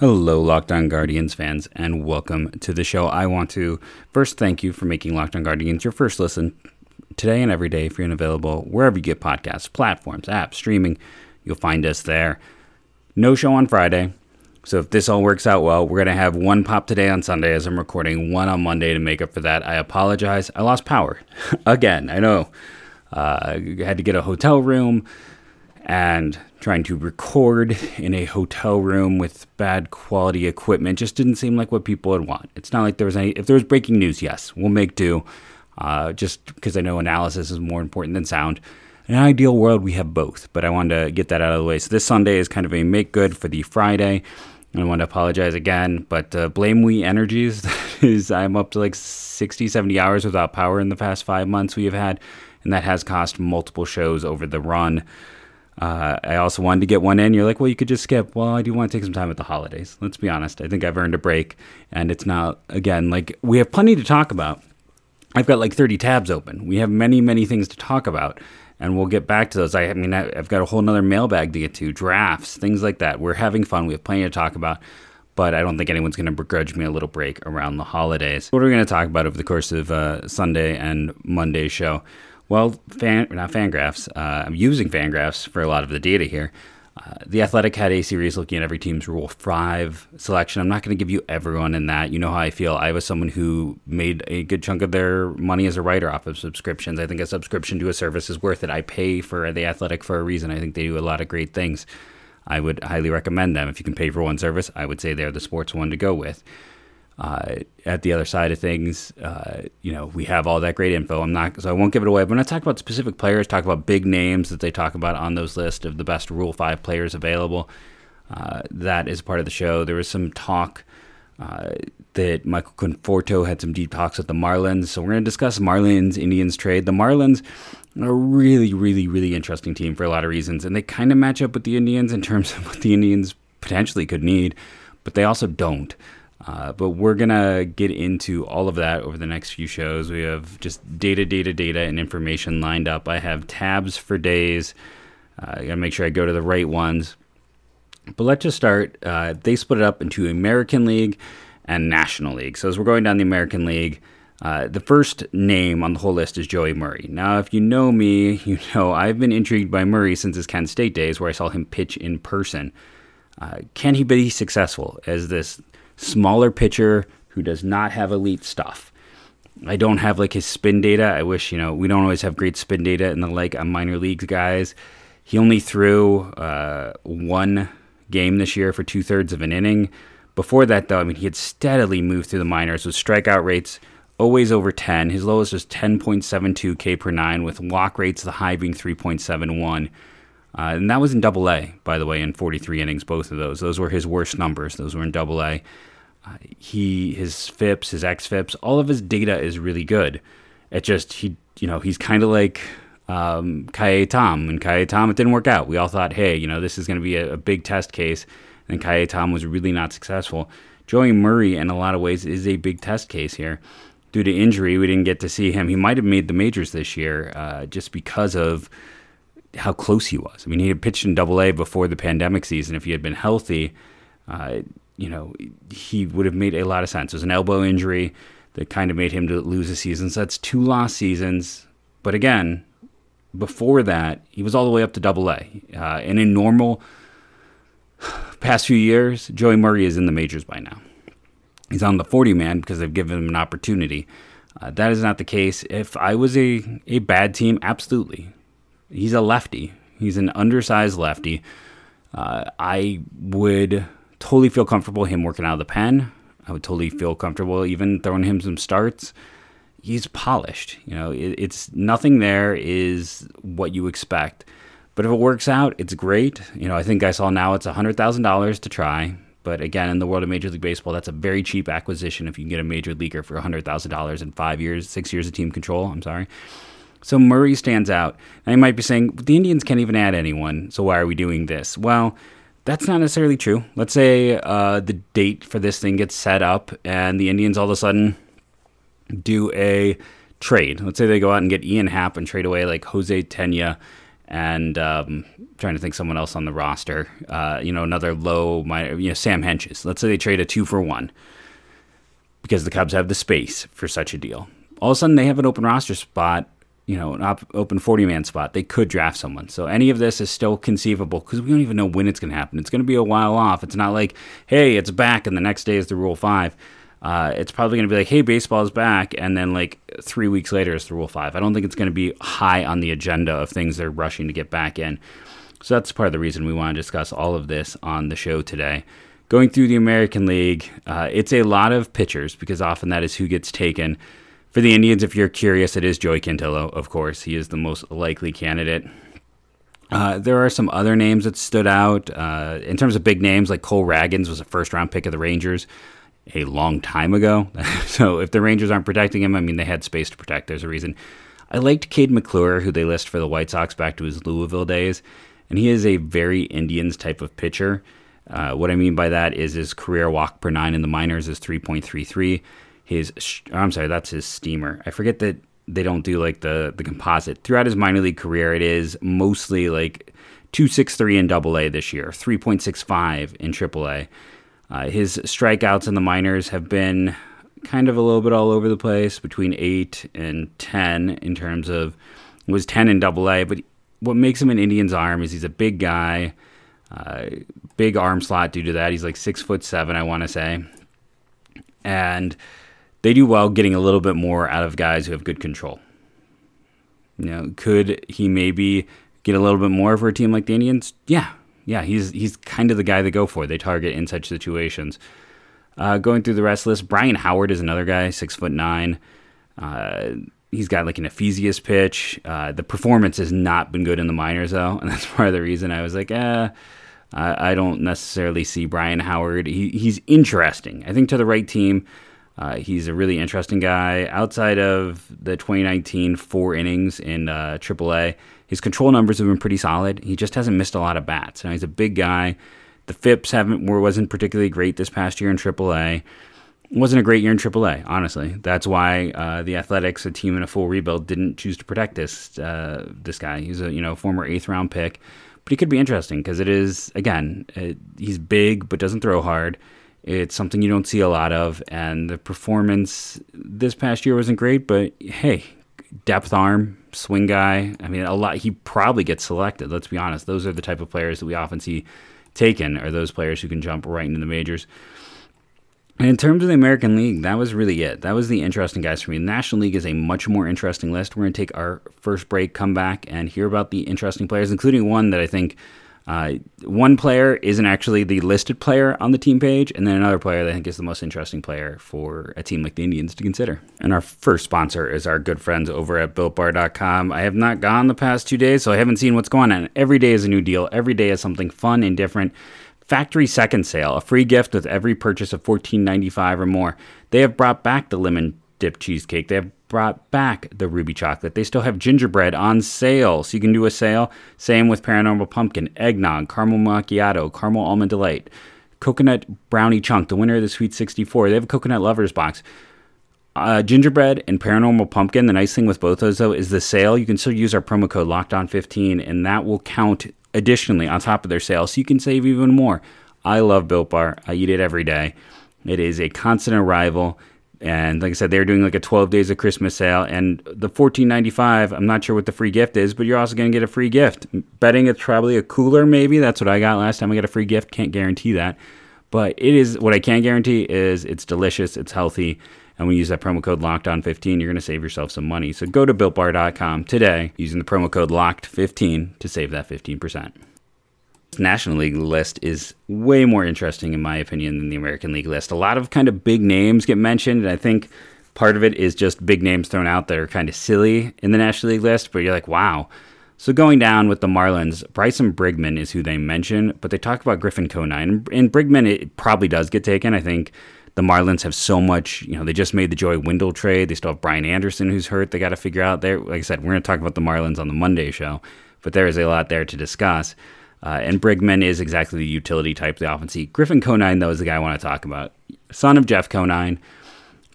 Hello, Locked On Guardians fans, and welcome to the show. I want to first thank you for making Locked On Guardians your first listen today and every day, free and available wherever you get podcasts, platforms, apps, streaming. You'll find us there. No show on Friday. So if this all works out well, we're going to have one pop today on Sunday as I'm recording, one on Monday to make up for that. I apologize. I lost power again. I know. Uh, I had to get a hotel room and trying to record in a hotel room with bad quality equipment just didn't seem like what people would want. It's not like there was any, if there was breaking news, yes, we'll make do, uh, just because I know analysis is more important than sound. In an ideal world, we have both, but I wanted to get that out of the way. So this Sunday is kind of a make good for the Friday. I want to apologize again, but uh, blame We Energies is I'm up to like 60, 70 hours without power in the past five months we have had, and that has cost multiple shows over the run. Uh, I also wanted to get one in. You're like, well, you could just skip. Well, I do want to take some time at the holidays. Let's be honest. I think I've earned a break, and it's not again like we have plenty to talk about. I've got like 30 tabs open. We have many, many things to talk about, and we'll get back to those. I, I mean, I, I've got a whole nother mailbag to get to, drafts, things like that. We're having fun. We have plenty to talk about, but I don't think anyone's going to begrudge me a little break around the holidays. What are we going to talk about over the course of uh, Sunday and Monday show? Well, fan, not Fangraphs. Uh, I'm using Fangraphs for a lot of the data here. Uh, the Athletic had a series looking at every team's Rule 5 selection. I'm not going to give you everyone in that. You know how I feel. I was someone who made a good chunk of their money as a writer off of subscriptions. I think a subscription to a service is worth it. I pay for The Athletic for a reason. I think they do a lot of great things. I would highly recommend them. If you can pay for one service, I would say they're the sports one to go with. Uh, at the other side of things, uh, you know, we have all that great info. I'm not, so I won't give it away. But when I talk about specific players, talk about big names that they talk about on those lists of the best Rule 5 players available. Uh, that is part of the show. There was some talk uh, that Michael Conforto had some deep talks with the Marlins. So we're going to discuss Marlins Indians trade. The Marlins are a really, really, really interesting team for a lot of reasons. And they kind of match up with the Indians in terms of what the Indians potentially could need, but they also don't. Uh, but we're going to get into all of that over the next few shows. We have just data, data, data, and information lined up. I have tabs for days. Uh, I got to make sure I go to the right ones. But let's just start. Uh, they split it up into American League and National League. So as we're going down the American League, uh, the first name on the whole list is Joey Murray. Now, if you know me, you know I've been intrigued by Murray since his Kent State days, where I saw him pitch in person. Uh, can he be successful as this smaller pitcher who does not have elite stuff. I don't have like his spin data. I wish, you know, we don't always have great spin data in the like on minor leagues guys. He only threw uh, one game this year for two thirds of an inning. Before that, though, I mean, he had steadily moved through the minors with strikeout rates always over 10. His lowest was 10.72 K per nine, with walk rates, the high being 3.71. Uh, and that was in double A, by the way, in 43 innings, both of those. Those were his worst numbers. Those were in double A. He his FIPS, his xFIPS, all of his data is really good. It just he you know he's kind of like um, Ka'ai Tom. And Ka'ai Tom, it didn't work out. We all thought, hey, you know, this is going to be a, a, big test case. And Ka'ai Tom was really not successful. Joey Murray, in a lot of ways, is a big test case here. Due to injury, we didn't get to see him. He might have made the majors this year uh, just because of how close he was. I mean, he had pitched in Double A before the pandemic season. If he had been healthy, uh, you know, he would have made a lot of sense. It was an elbow injury that kind of made him to lose a season. So that's two lost seasons. But again, before that, he was all the way up to double A. Uh, and in normal past few years, Joey Murray is in the majors by now. He's on the 40 man because they've given him an opportunity. Uh, that is not the case. If I was a, a bad team, absolutely. He's a lefty. He's an undersized lefty. Uh, I would totally feel comfortable him working out of the pen. I would totally feel comfortable even throwing him some starts. He's polished. You know, it, it's nothing there is what you expect. But if it works out, it's great. You know, I think I saw now it's $100,000 to try. But again, in the world of Major League Baseball, that's a very cheap acquisition if you can get a major leaguer for $100,000 in five years, six years of team control. I'm sorry. So Murray stands out. Now you might be saying, the Indians can't even add anyone, so why are we doing this? Well, that's not necessarily true. Let's say uh, the date for this thing gets set up and the Indians all of a sudden do a trade. Let's say they go out and get Ian Happ and trade away like Jose Tena and um, trying to think someone else on the roster. Uh, you know, another low, my you know Sam Hentges. Let's say they trade a two for one because the Cubs have the space for such a deal. All of a sudden, they have an open roster spot. You know, an op- open 40 man spot. They could draft someone. So any of this is still conceivable because we don't even know when it's going to happen. It's going to be a while off. It's not like, hey, it's back and the next day is the Rule 5. Uh, it's probably going to be like, hey, baseball is back, and then like three weeks later is the Rule Five. I don't think it's going to be high on the agenda of things they're rushing to get back in. So that's part of the reason we want to discuss all of this on the show today. Going through the American League, uh, it's a lot of pitchers because often that is who gets taken. For the Indians, if you're curious, it is Joey Cantillo, of course. He is the most likely candidate. Uh, there are some other names that stood out. Uh, in terms of big names, like Cole Ragans was a first round pick of the Rangers a long time ago. so if the Rangers aren't protecting him, I mean, they had space to protect. There's a reason. I liked Kade McClure, who they list for the White Sox back to his Louisville days, and he is a very Indians type of pitcher. Uh, what I mean by that is his career walk per nine in the minors is 3.33. His, I'm sorry, that's his steamer. I forget that they don't do like the the composite throughout his minor league career. It is mostly like 263 in Double A this year, 3.65 in Triple A. Uh, his strikeouts in the minors have been kind of a little bit all over the place, between eight and ten in terms of was ten in Double A. But what makes him an Indian's arm is he's a big guy, uh, big arm slot due to that. He's like six foot seven, I want to say, and they do well getting a little bit more out of guys who have good control. You know, could he maybe get a little bit more for a team like the Indians? Yeah, yeah, he's he's kind of the guy they go for. They target in such situations. Uh, going through the rest list, Brian Howard is another guy, six foot nine. Uh, he's got like an Eephus pitch. Uh, the performance has not been good in the minors though, and that's part of the reason I was like, eh, I, I don't necessarily see Brian Howard. He, he's interesting. I think to the right team, uh, he's a really interesting guy. Outside of the 2019 four innings in uh, AAA, his control numbers have been pretty solid. He just hasn't missed a lot of bats. Now he's a big guy. The FIPS haven't wasn't particularly great this past year in AAA. Wasn't a great year in AAA, honestly. That's why uh, the Athletics, a team in a full rebuild, didn't choose to protect this uh, this guy. He's a you know former eighth round pick, but he could be interesting because it is again it, he's big but doesn't throw hard. It's something you don't see a lot of, and the performance this past year wasn't great. But hey, depth arm, swing guy. I mean, a lot. He probably gets selected. Let's be honest. Those are the type of players that we often see taken. Are those players who can jump right into the majors? And in terms of the American League, that was really it. That was the interesting guys for me. The National League is a much more interesting list. We're going to take our first break, come back, and hear about the interesting players, including one that I think uh, one player isn't actually the listed player on the team page, and then another player that I think is the most interesting player for a team like the Indians to consider. And our first sponsor is our good friends over at BuiltBar.com. I have not gone the past two days, so I haven't seen what's going on. Every day is a new deal. Every day is something fun and different. Factory Second Sale, a free gift with every purchase of $14.95 or more. They have brought back the lemon dip cheesecake. They have brought back the ruby chocolate. They still have gingerbread on sale, so you can do a sale. Same with paranormal pumpkin, eggnog, caramel macchiato, caramel almond delight, coconut brownie chunk, the winner of the Sweet 64. They have a coconut lovers box. Uh, gingerbread and paranormal pumpkin. The nice thing with both those though is the sale. You can still use our promo code Locked On 15 and that will count additionally on top of their sale, so you can save even more. I love Built Bar. I eat it every day. It is a constant arrival. And like I said, they're doing like a 12 days of Christmas sale. And the 14.95, I'm not sure what the free gift is, but you're also going to get a free gift. Betting it's probably a cooler, maybe. That's what I got last time I got a free gift. Can't guarantee that. But it is what I can guarantee is it's delicious, it's healthy. And when you use that promo code locked on 15, you're going to save yourself some money. So go to builtbar.com today using the promo code locked 15 to save that 15%. National League list is way more interesting, in my opinion, than the American League list. A lot of kind of big names get mentioned, and I think part of it is just big names thrown out that are kind of silly in the National League list, but you're like, wow. So going down with the Marlins, Bryson Brigman is who they mention, but they talk about Griffin Conine. And Brigman, it probably does get taken. I think the Marlins have so much, you know, they just made the Joey Wendle trade. They still have Brian Anderson who's hurt. They got to figure out there. Like I said, we're going to talk about the Marlins on the Monday show, but there is a lot there to discuss. Uh, and Brigman is exactly the utility type often see. Griffin Conine, though, is the guy I want to talk about. Son of Jeff Conine,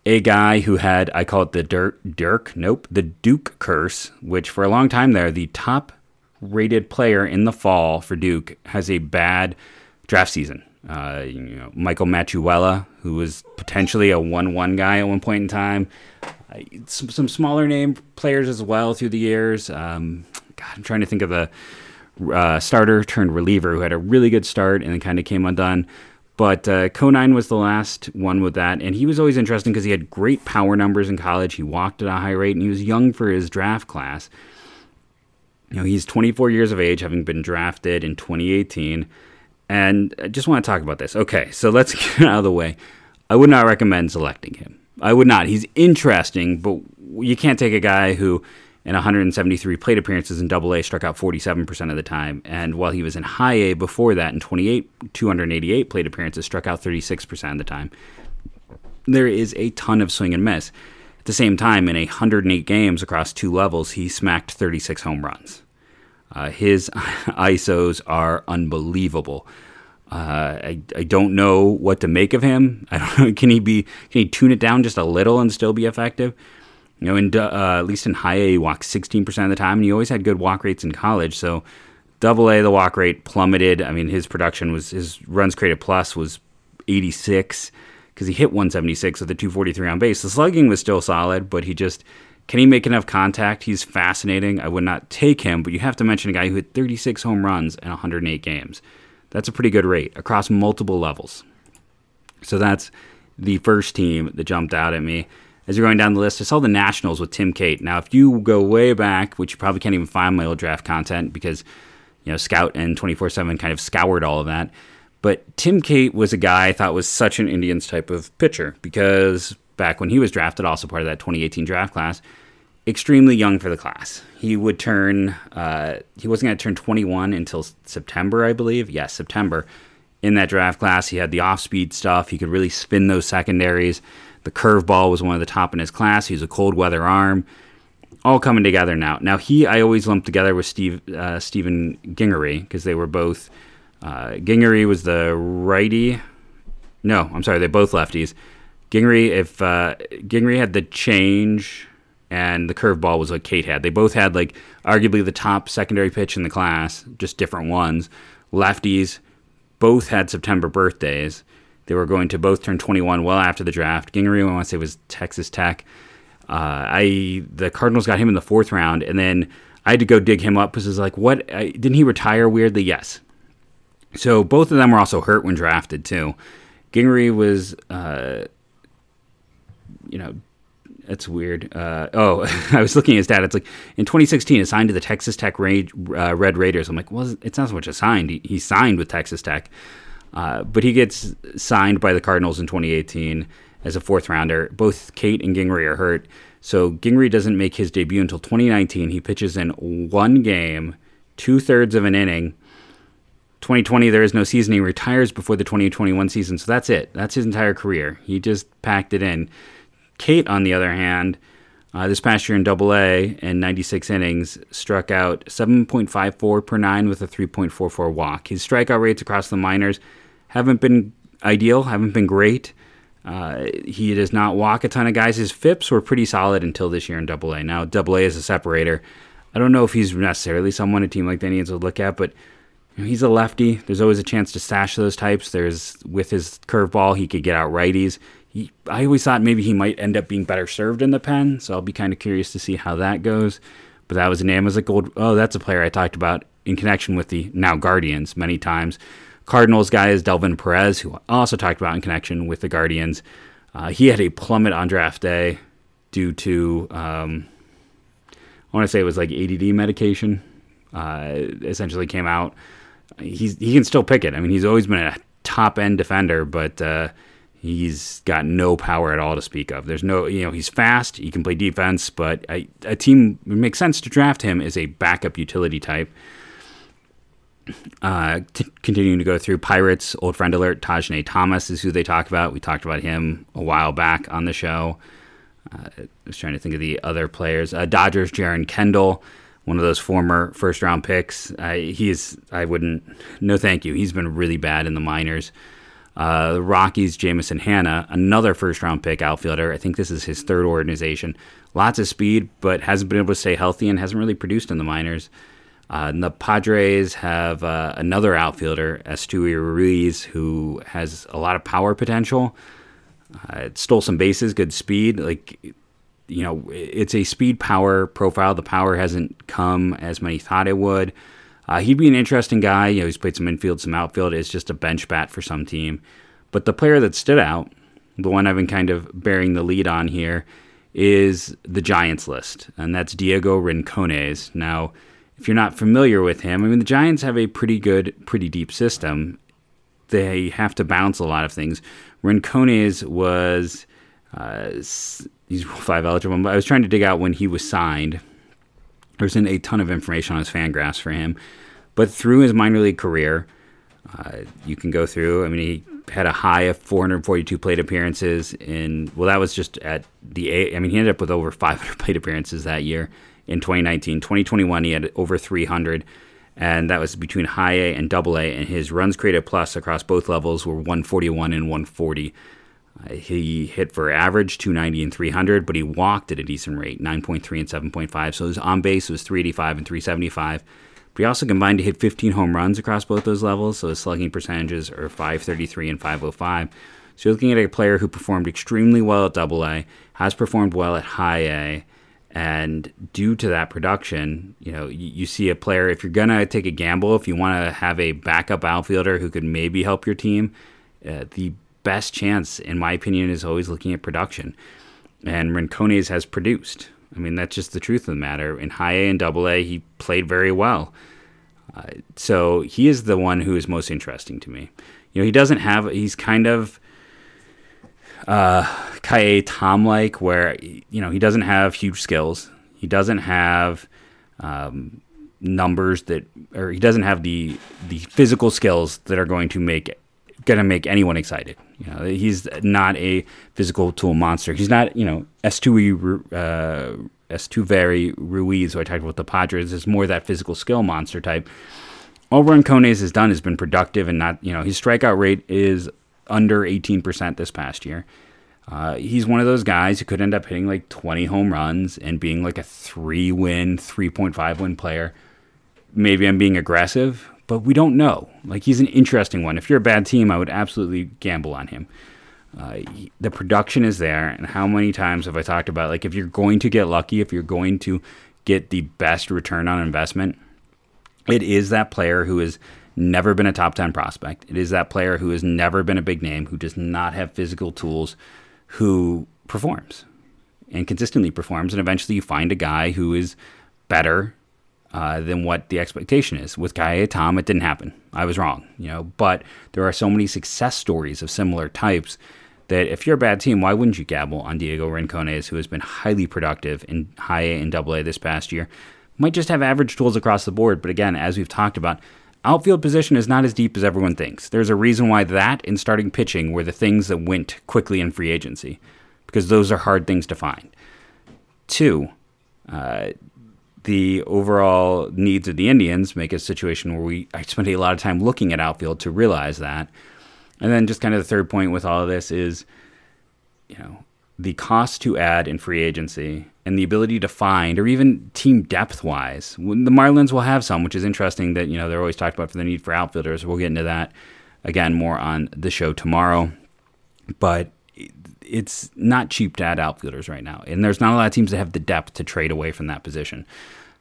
a guy who had, I call it the Dirk, Dirk, nope, the Duke curse, which for a long time there, the top rated player in the fall for Duke has a bad draft season. Uh, you know, Michael Matuella, who was potentially a 1 1 guy at one point in time. Uh, some, some, smaller name players as well through the years. Um, God, I'm trying to think of the uh, starter turned reliever who had a really good start and then kind of came undone. But uh, Conine was the last one with that, and he was always interesting because he had great power numbers in college. He walked at a high rate, and he was young for his draft class. You know, he's 24 years of age, having been drafted in 2018. And I just want to talk about this. Okay, so let's get out of the way. I would not recommend selecting him. I would not. He's interesting, but you can't take a guy who in 173 plate appearances in Double A, struck out 47% of the time. And while he was in High A before that, in 28, 288 plate appearances, struck out 36% of the time. There is a ton of swing and miss. At the same time, in 108 games across two levels, he smacked 36 home runs. Uh, his ISOs are unbelievable. Uh, I, I don't know what to make of him. I don't know, can he be can he tune it down just a little and still be effective? You know, in uh, at least in high A, he walked 16% of the time, and he always had good walk rates in college. So, double A, the walk rate plummeted. I mean, his production was his runs created plus was 86 because he hit 176 with a 243 on base. The slugging was still solid, but he just can he make enough contact? He's fascinating. I would not take him, but you have to mention a guy who hit 36 home runs in 108 games. That's a pretty good rate across multiple levels. So that's the first team that jumped out at me as you're going down the list, I saw the Nationals with Tim Cate. Now, if you go way back, which you probably can't even find my old draft content because, you know, Scout and 24 7 kind of scoured all of that. But Tim Cate was a guy I thought was such an Indians type of pitcher because back when he was drafted, also part of that 2018 draft class, extremely young for the class. He would turn, uh, he wasn't going to turn 21 until September, I believe. Yes, September. In that draft class, he had the off speed stuff. He could really spin those secondaries. The curveball was one of the top in his class. He's a cold weather arm. All coming together now. Now he, I always lumped together with Steve uh, Stephen Gingery because they were both. Uh, Gingery was the righty. No, I'm sorry, they're both lefties. Gingery, if uh, Gingery had the change and the curveball was what Cate had. They both had like arguably the top secondary pitch in the class, just different ones. Lefties, both had September birthdays. They were going to both turn 21 well after the draft. Gingery, I want to say, was Texas Tech. Uh, I the Cardinals got him in the fourth round, and then I had to go dig him up because it's like, what? I, didn't he retire weirdly? Yes. So both of them were also hurt when drafted too. Gingery was, uh, you know, that's weird. Uh, oh, I was looking at his stat. It's like in 2016, assigned to the Texas Tech Ra- uh, Red Raiders. I'm like, well, it's not so much assigned. He, he signed with Texas Tech. Uh, but he gets signed by the Cardinals in 2018 as a fourth rounder. Both Cate and Gingery are hurt. So Gingery doesn't make his debut until 2019. He pitches in one game, two thirds of an inning. 2020, there is no season. He retires before the 2021 season. So that's it. That's his entire career. He just packed it in. Cate, on the other hand, uh, this past year in Double A in 96 innings, struck out 7.54 per nine with a 3.44 walk. His strikeout rates across the minors haven't been ideal, haven't been great. Uh, he does not walk a ton of guys. His FIPS were pretty solid until this year in Double A. Now Double A is a separator. I don't know if he's necessarily someone a team like the Indians would look at, but you know, he's a lefty. There's always a chance to stash those types. There's with his curveball, he could get out righties. He, I always thought maybe he might end up being better served in the pen, so I'll be kind of curious to see how that goes. But that was a name as a gold. Oh, that's a player I talked about in connection with the now Guardians many times. Cardinals guy is Delvin Perez, who I also talked about in connection with the Guardians. Uh, he had a plummet on draft day due to, um, I want to say it was like ADD medication. Uh, essentially came out. He's he can still pick it. I mean, he's always been a top end defender, but uh, he's got no power at all to speak of. There's no, you know, he's fast. He can play defense, but a, a team makes sense to draft him as a backup utility type. Uh, t- continuing to go through Pirates, old friend alert, Tahnaj Thomas is who they talk about. We talked about him a while back on the show. Uh, I was trying to think of the other players. Uh, Dodgers, Jeren Kendall, one of those former first round picks. Uh, he's, I wouldn't, no thank you. He's been really bad in the minors. Uh, the Rockies, Jameson Hannah, another first round pick outfielder. I think this is his third organization. Lots of speed, but hasn't been able to stay healthy and hasn't really produced in the minors. Uh, the Padres have uh, another outfielder, Esteury Ruiz, who has a lot of power potential. Uh, stole some bases, good speed. Like, you know, it's a speed power profile. The power hasn't come as many thought it would. Uh, he'd be an interesting guy. You know, he's played some infield, some outfield. It's just a bench bat for some team. But the player that stood out, the one I've been kind of bearing the lead on here, is the Giants list, and that's Diego Rincones. Now, if you're not familiar with him, I mean, the Giants have a pretty good, pretty deep system. They have to bounce a lot of things. Rincones was uh, he's five eligible. but I was trying to dig out when he was signed. There's a ton of information on his Fangraphs for him, but through his minor league career, uh, you can go through. I mean, he had a high of 442 plate appearances in. Well, that was just at the. A, I mean, he ended up with over 500 plate appearances that year in 2019. 2021, he had over 300, and that was between high A and double A. And his runs created plus across both levels were 141 and 140. Uh, he hit for average 290 and 300, but he walked at a decent rate, 9.3 and 7.5. So his on base was 385 and 375. But he also combined to hit 15 home runs across both those levels, so his slugging percentages are 533 and 505. So you're looking at a player who performed extremely well at Double A, has performed well at High A, and due to that production, you know, you, you see a player. If you're gonna take a gamble, if you want to have a backup outfielder who could maybe help your team, uh, the best chance, in my opinion, is always looking at production. And Rincones has produced. I mean, that's just the truth of the matter. In high A and double A, he played very well. Uh, so he is the one who is most interesting to me. You know, he doesn't have, he's kind of uh, Ka'ai Tom like, where, you know, he doesn't have huge skills. He doesn't have um, numbers that, or he doesn't have the, the physical skills that are going to make going to make anyone excited. You know, he's not a physical tool monster. He's not, you know, S2 uh, Esteury Ruiz, who I talked about the Padres, is more that physical skill monster type. All Rincones has done has been productive and not, you know, his strikeout rate is under 18% this past year. Uh, he's one of those guys who could end up hitting like 20 home runs and being like a three win, 3.5 win player. Maybe I'm being aggressive, but we don't know. Like he's an interesting one. If you're a bad team, I would absolutely gamble on him. Uh, the production is there, and how many times have I talked about like if you're going to get lucky, if you're going to get the best return on investment, it is that player who has never been a top 10 prospect. It is that player who has never been a big name, who does not have physical tools, who performs and consistently performs. And eventually you find a guy who is better uh, than what the expectation is. With Ka'ai Tom, it didn't happen. I was wrong, you know. But there are so many success stories of similar types that if you're a bad team, why wouldn't you gamble on Diego Rincones, who has been highly productive in high A and double A this past year? Might just have average tools across the board, but again, as we've talked about, outfield position is not as deep as everyone thinks. There's a reason why that and starting pitching were the things that went quickly in free agency, because those are hard things to find. Two, uh, the overall needs of the Indians make a situation where we I spent a lot of time looking at outfield to realize that. And then just kind of the third point with all of this is, you know, the cost to add in free agency and the ability to find, or even team depth wise. The Marlins will have some, which is interesting that, you know, they're always talked about for the need for outfielders. We'll get into that again more on the show tomorrow. But it's not cheap to add outfielders right now, and there's not a lot of teams that have the depth to trade away from that position.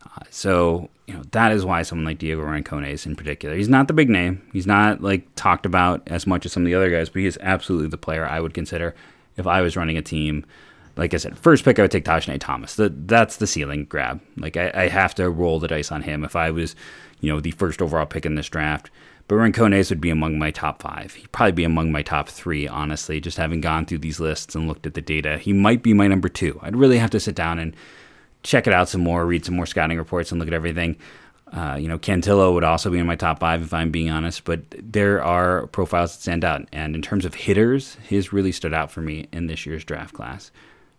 Uh, so you know that is why someone like Diego Rincones in particular, he's not the big name. He's not like talked about as much as some of the other guys, but he is absolutely the player I would consider if I was running a team. Like I said, first pick I would take Tahnaj Thomas. The, that's the ceiling grab. Like I, I have to roll the dice on him if I was, you know, the first overall pick in this draft. But Rincones would be among my top five. He'd probably be among my top three, honestly, just having gone through these lists and looked at the data. He might be my number two. I'd really have to sit down and check it out some more, read some more scouting reports, and look at everything. Uh, you know, Cantillo would also be in my top five if I'm being honest, but there are profiles that stand out. And in terms of hitters, his really stood out for me in this year's draft class.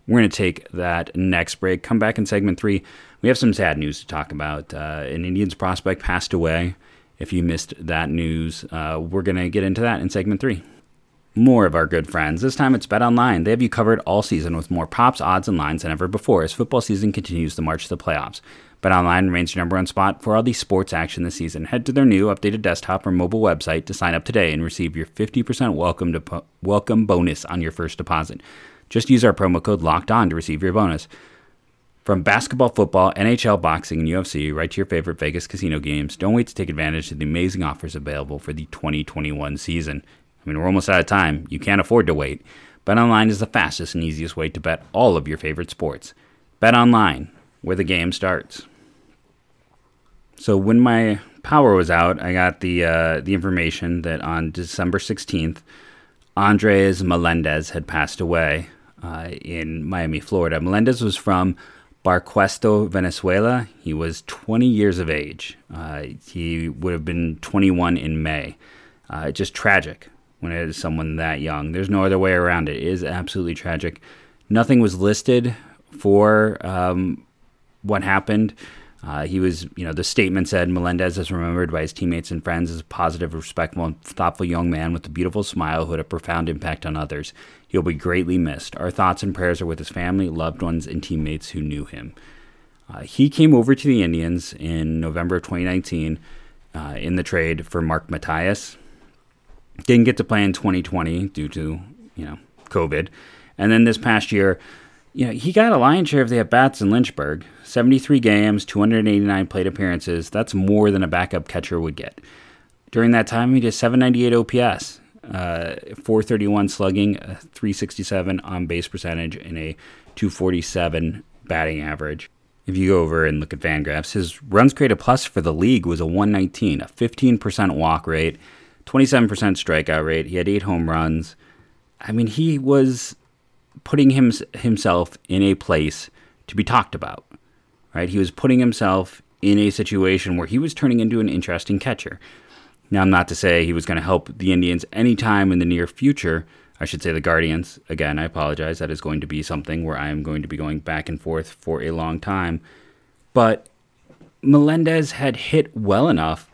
We're going to take that next break. Come back in segment three. We have some sad news to talk about. Uh, an Indians prospect passed away if you missed that news. Uh, we're going to get into that in segment three. more of our good friends. This time it's Bet Online. They have you covered all season with more props, odds, and lines than ever before as football season continues to march to the playoffs. Bet Online remains your number one spot for all the sports action this season. Head to their new updated desktop or mobile website to sign up today and receive your 50% welcome to welcome bonus on your first deposit. Just use our promo code Locked On to receive your bonus. From basketball, football, NHL, boxing, and UFC, right to your favorite Vegas casino games, don't wait to take advantage of the amazing offers available for the 2021 season. I mean, we're almost out of time. You can't afford to wait. BetOnline is the fastest and easiest way to bet all of your favorite sports. BetOnline, where the game starts. So when my power was out, I got the uh, the information that on December 16th, Andres Melendez had passed away uh, in Miami, Florida. Melendez was from Barquesto, Venezuela. He was 20 years of age. Uh, he would have been 21 in May. Uh, just tragic when it is someone that young. There's no other way around it. It is absolutely tragic. Nothing was listed for um, what happened. Uh, he was, you know, the statement said Melendez is remembered by his teammates and friends as a positive, respectful, and thoughtful young man with a beautiful smile who had a profound impact on others. He'll be greatly missed. Our thoughts and prayers are with his family, loved ones, and teammates who knew him. Uh, he came over to the Indians in November of 2019 uh, in the trade for Mark Mathias. Didn't get to play in 2020 due to, you know, COVID. And then this past year, you know, he got a lion's share of the at bats in Lynchburg 73 games, 289 plate appearances. That's more than a backup catcher would get. During that time, he did 798 OPS, uh, 431 slugging, 367 on base percentage, and a 247 batting average. If you go over and look at Fangraphs, his runs created plus for the league was a 119, a 15% walk rate, 27% strikeout rate. He had eight home runs. I mean, he was putting him, himself in a place to be talked about, right? He was putting himself in a situation where he was turning into an interesting catcher. Now, I'm not to say he was going to help the Indians anytime in the near future. I should say the Guardians. Again, I apologize. That is going to be something where I am going to be going back and forth for a long time. But Melendez had hit well enough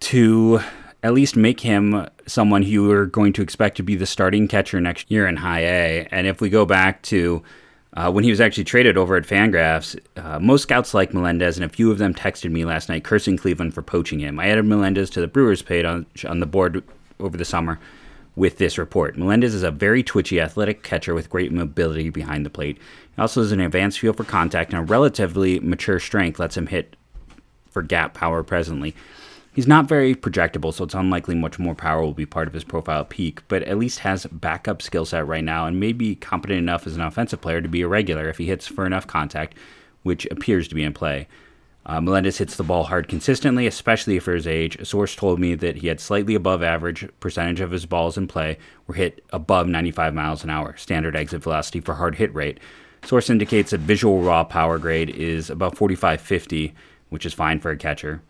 to at least make him someone you are going to expect to be the starting catcher next year in high A. And if we go back to uh, when he was actually traded over at Fangraphs, uh, most scouts like Melendez, and a few of them texted me last night cursing Cleveland for poaching him. I added Melendez to the Brewers page on, on the board over the summer with this report. Melendez is a very twitchy, athletic catcher with great mobility behind the plate. He also has an advanced feel for contact and a relatively mature strength lets him hit for gap power presently. He's not very projectable, so it's unlikely much more power will be part of his profile peak, but at least has backup skill set right now and may be competent enough as an offensive player to be a regular if he hits for enough contact, which appears to be in play. Uh, Melendez hits the ball hard consistently, especially for his age. A source told me that he had slightly above average percentage of his balls in play were hit above 95 miles an hour, standard exit velocity for hard hit rate. Source indicates that visual raw power grade is about 45-50, which is fine for a catcher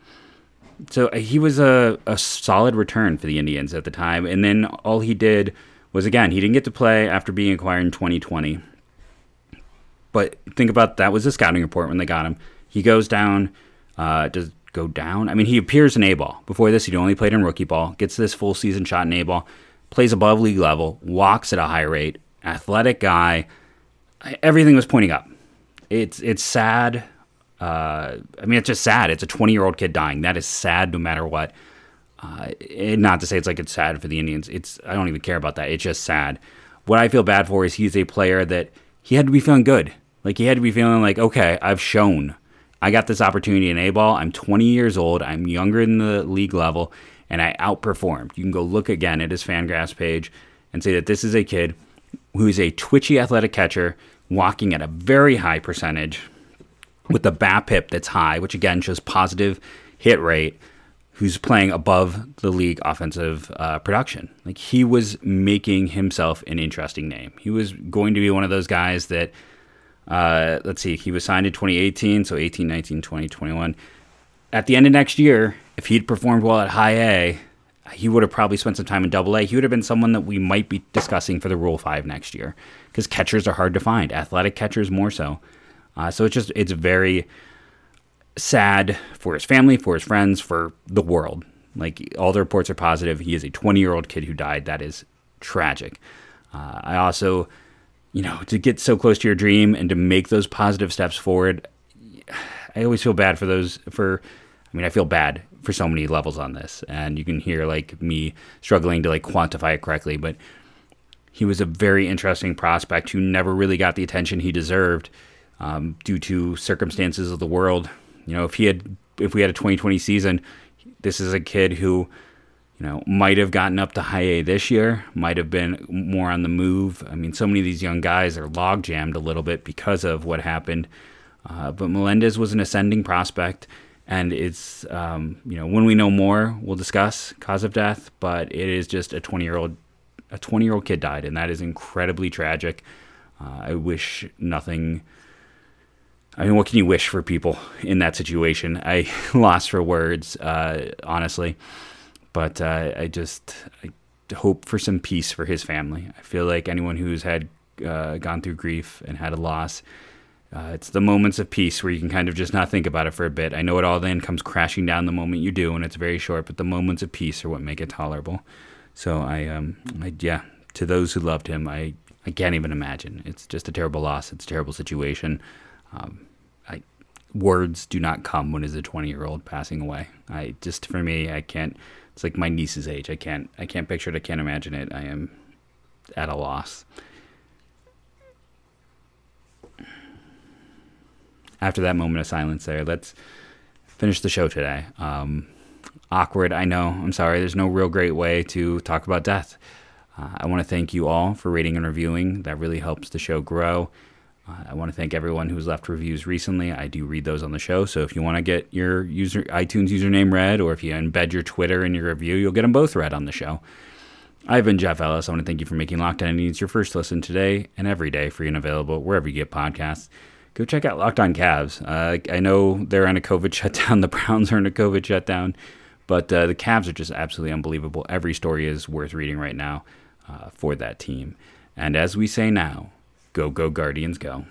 so uh, he was a, a solid return for the Indians at the time. And then all he did was, again, he didn't get to play after being acquired in 2020. But think about that was a scouting report when they got him. He goes down, uh, does go down. I mean, he appears in A ball. Before this, he'd only played in rookie ball, gets this full season shot in A ball, plays above league level, walks at a high rate, athletic guy. Everything was pointing up. It's it's sad uh, I mean, it's just sad. It's a 20 year old kid dying. That is sad no matter what. Uh, not to say it's like it's sad for the Indians. It's I don't even care about that. It's just sad. What I feel bad for is he's a player that he had to be feeling good. Like he had to be feeling like, okay, I've shown. I got this opportunity in A ball. I'm 20 years old. I'm younger than the league level, and I outperformed. You can go look again at his Fangraphs page and say that this is a kid who is a twitchy athletic catcher walking at a very high percentage with the BABIP that's high, which again shows positive hit rate, who's playing above the league offensive uh, production. Like he was making himself an interesting name. He was going to be one of those guys that, uh, let's see, he was signed in 2018, so 18, 19, 20, 21. At the end of next year, if he'd performed well at high A, he would have probably spent some time in double A. He would have been someone that we might be discussing for the Rule 5 next year because catchers are hard to find, athletic catchers more so. Uh, so it's just it's very sad for his family, for his friends, for the world. Like all the reports are positive. He is a 20 year old kid who died. That is tragic. Uh, I also, you know, to get so close to your dream and to make those positive steps forward, I always feel bad for those. For, I mean, I feel bad for so many levels on this, and you can hear like me struggling to like quantify it correctly, but he was a very interesting prospect who never really got the attention he deserved um, due to circumstances of the world. You know, if he had, if we had a 2020 season, this is a kid who, you know, might have gotten up to high A this year, might have been more on the move. I mean, so many of these young guys are log jammed a little bit because of what happened. Uh, but Melendez was an ascending prospect, and it's um, you know when we know more, we'll discuss cause of death. But it is just a 20 year old, a 20 year old kid died, and that is incredibly tragic. Uh, I wish nothing I mean, what can you wish for people in that situation? I lost for words, uh, honestly, but uh, I just I hope for some peace for his family. I feel like anyone who's had uh, gone through grief and had a loss, uh, it's the moments of peace where you can kind of just not think about it for a bit. I know it all then comes crashing down the moment you do, and it's very short, but the moments of peace are what make it tolerable. So I, um, I yeah, to those who loved him, I, I can't even imagine. It's just a terrible loss. It's a terrible situation. Um, I words do not come when is a 20 year old passing away. I just for me, I can't. It's like my niece's age. I can't. I can't picture it. I can't imagine it. I am at a loss. After that moment of silence, there, let's finish the show today. Um, awkward, I know. I'm sorry. There's no real great way to talk about death. Uh, I want to thank you all for rating and reviewing. That really helps the show grow. I want to thank everyone who's left reviews recently. I do read those on the show. So if you want to get your user iTunes username read, or if you embed your Twitter in your review, you'll get them both read on the show. I've been Jeff Ellis. I want to thank you for making Locked On Indians your first listen today and every day, free and available wherever you get podcasts. Go check out Locked On Cavs. Uh, I know they're on a COVID shutdown. The Browns are in a COVID shutdown, but uh, the Cavs are just absolutely unbelievable. Every story is worth reading right now uh, for that team. And as we say now, Go, go, Guardians, go.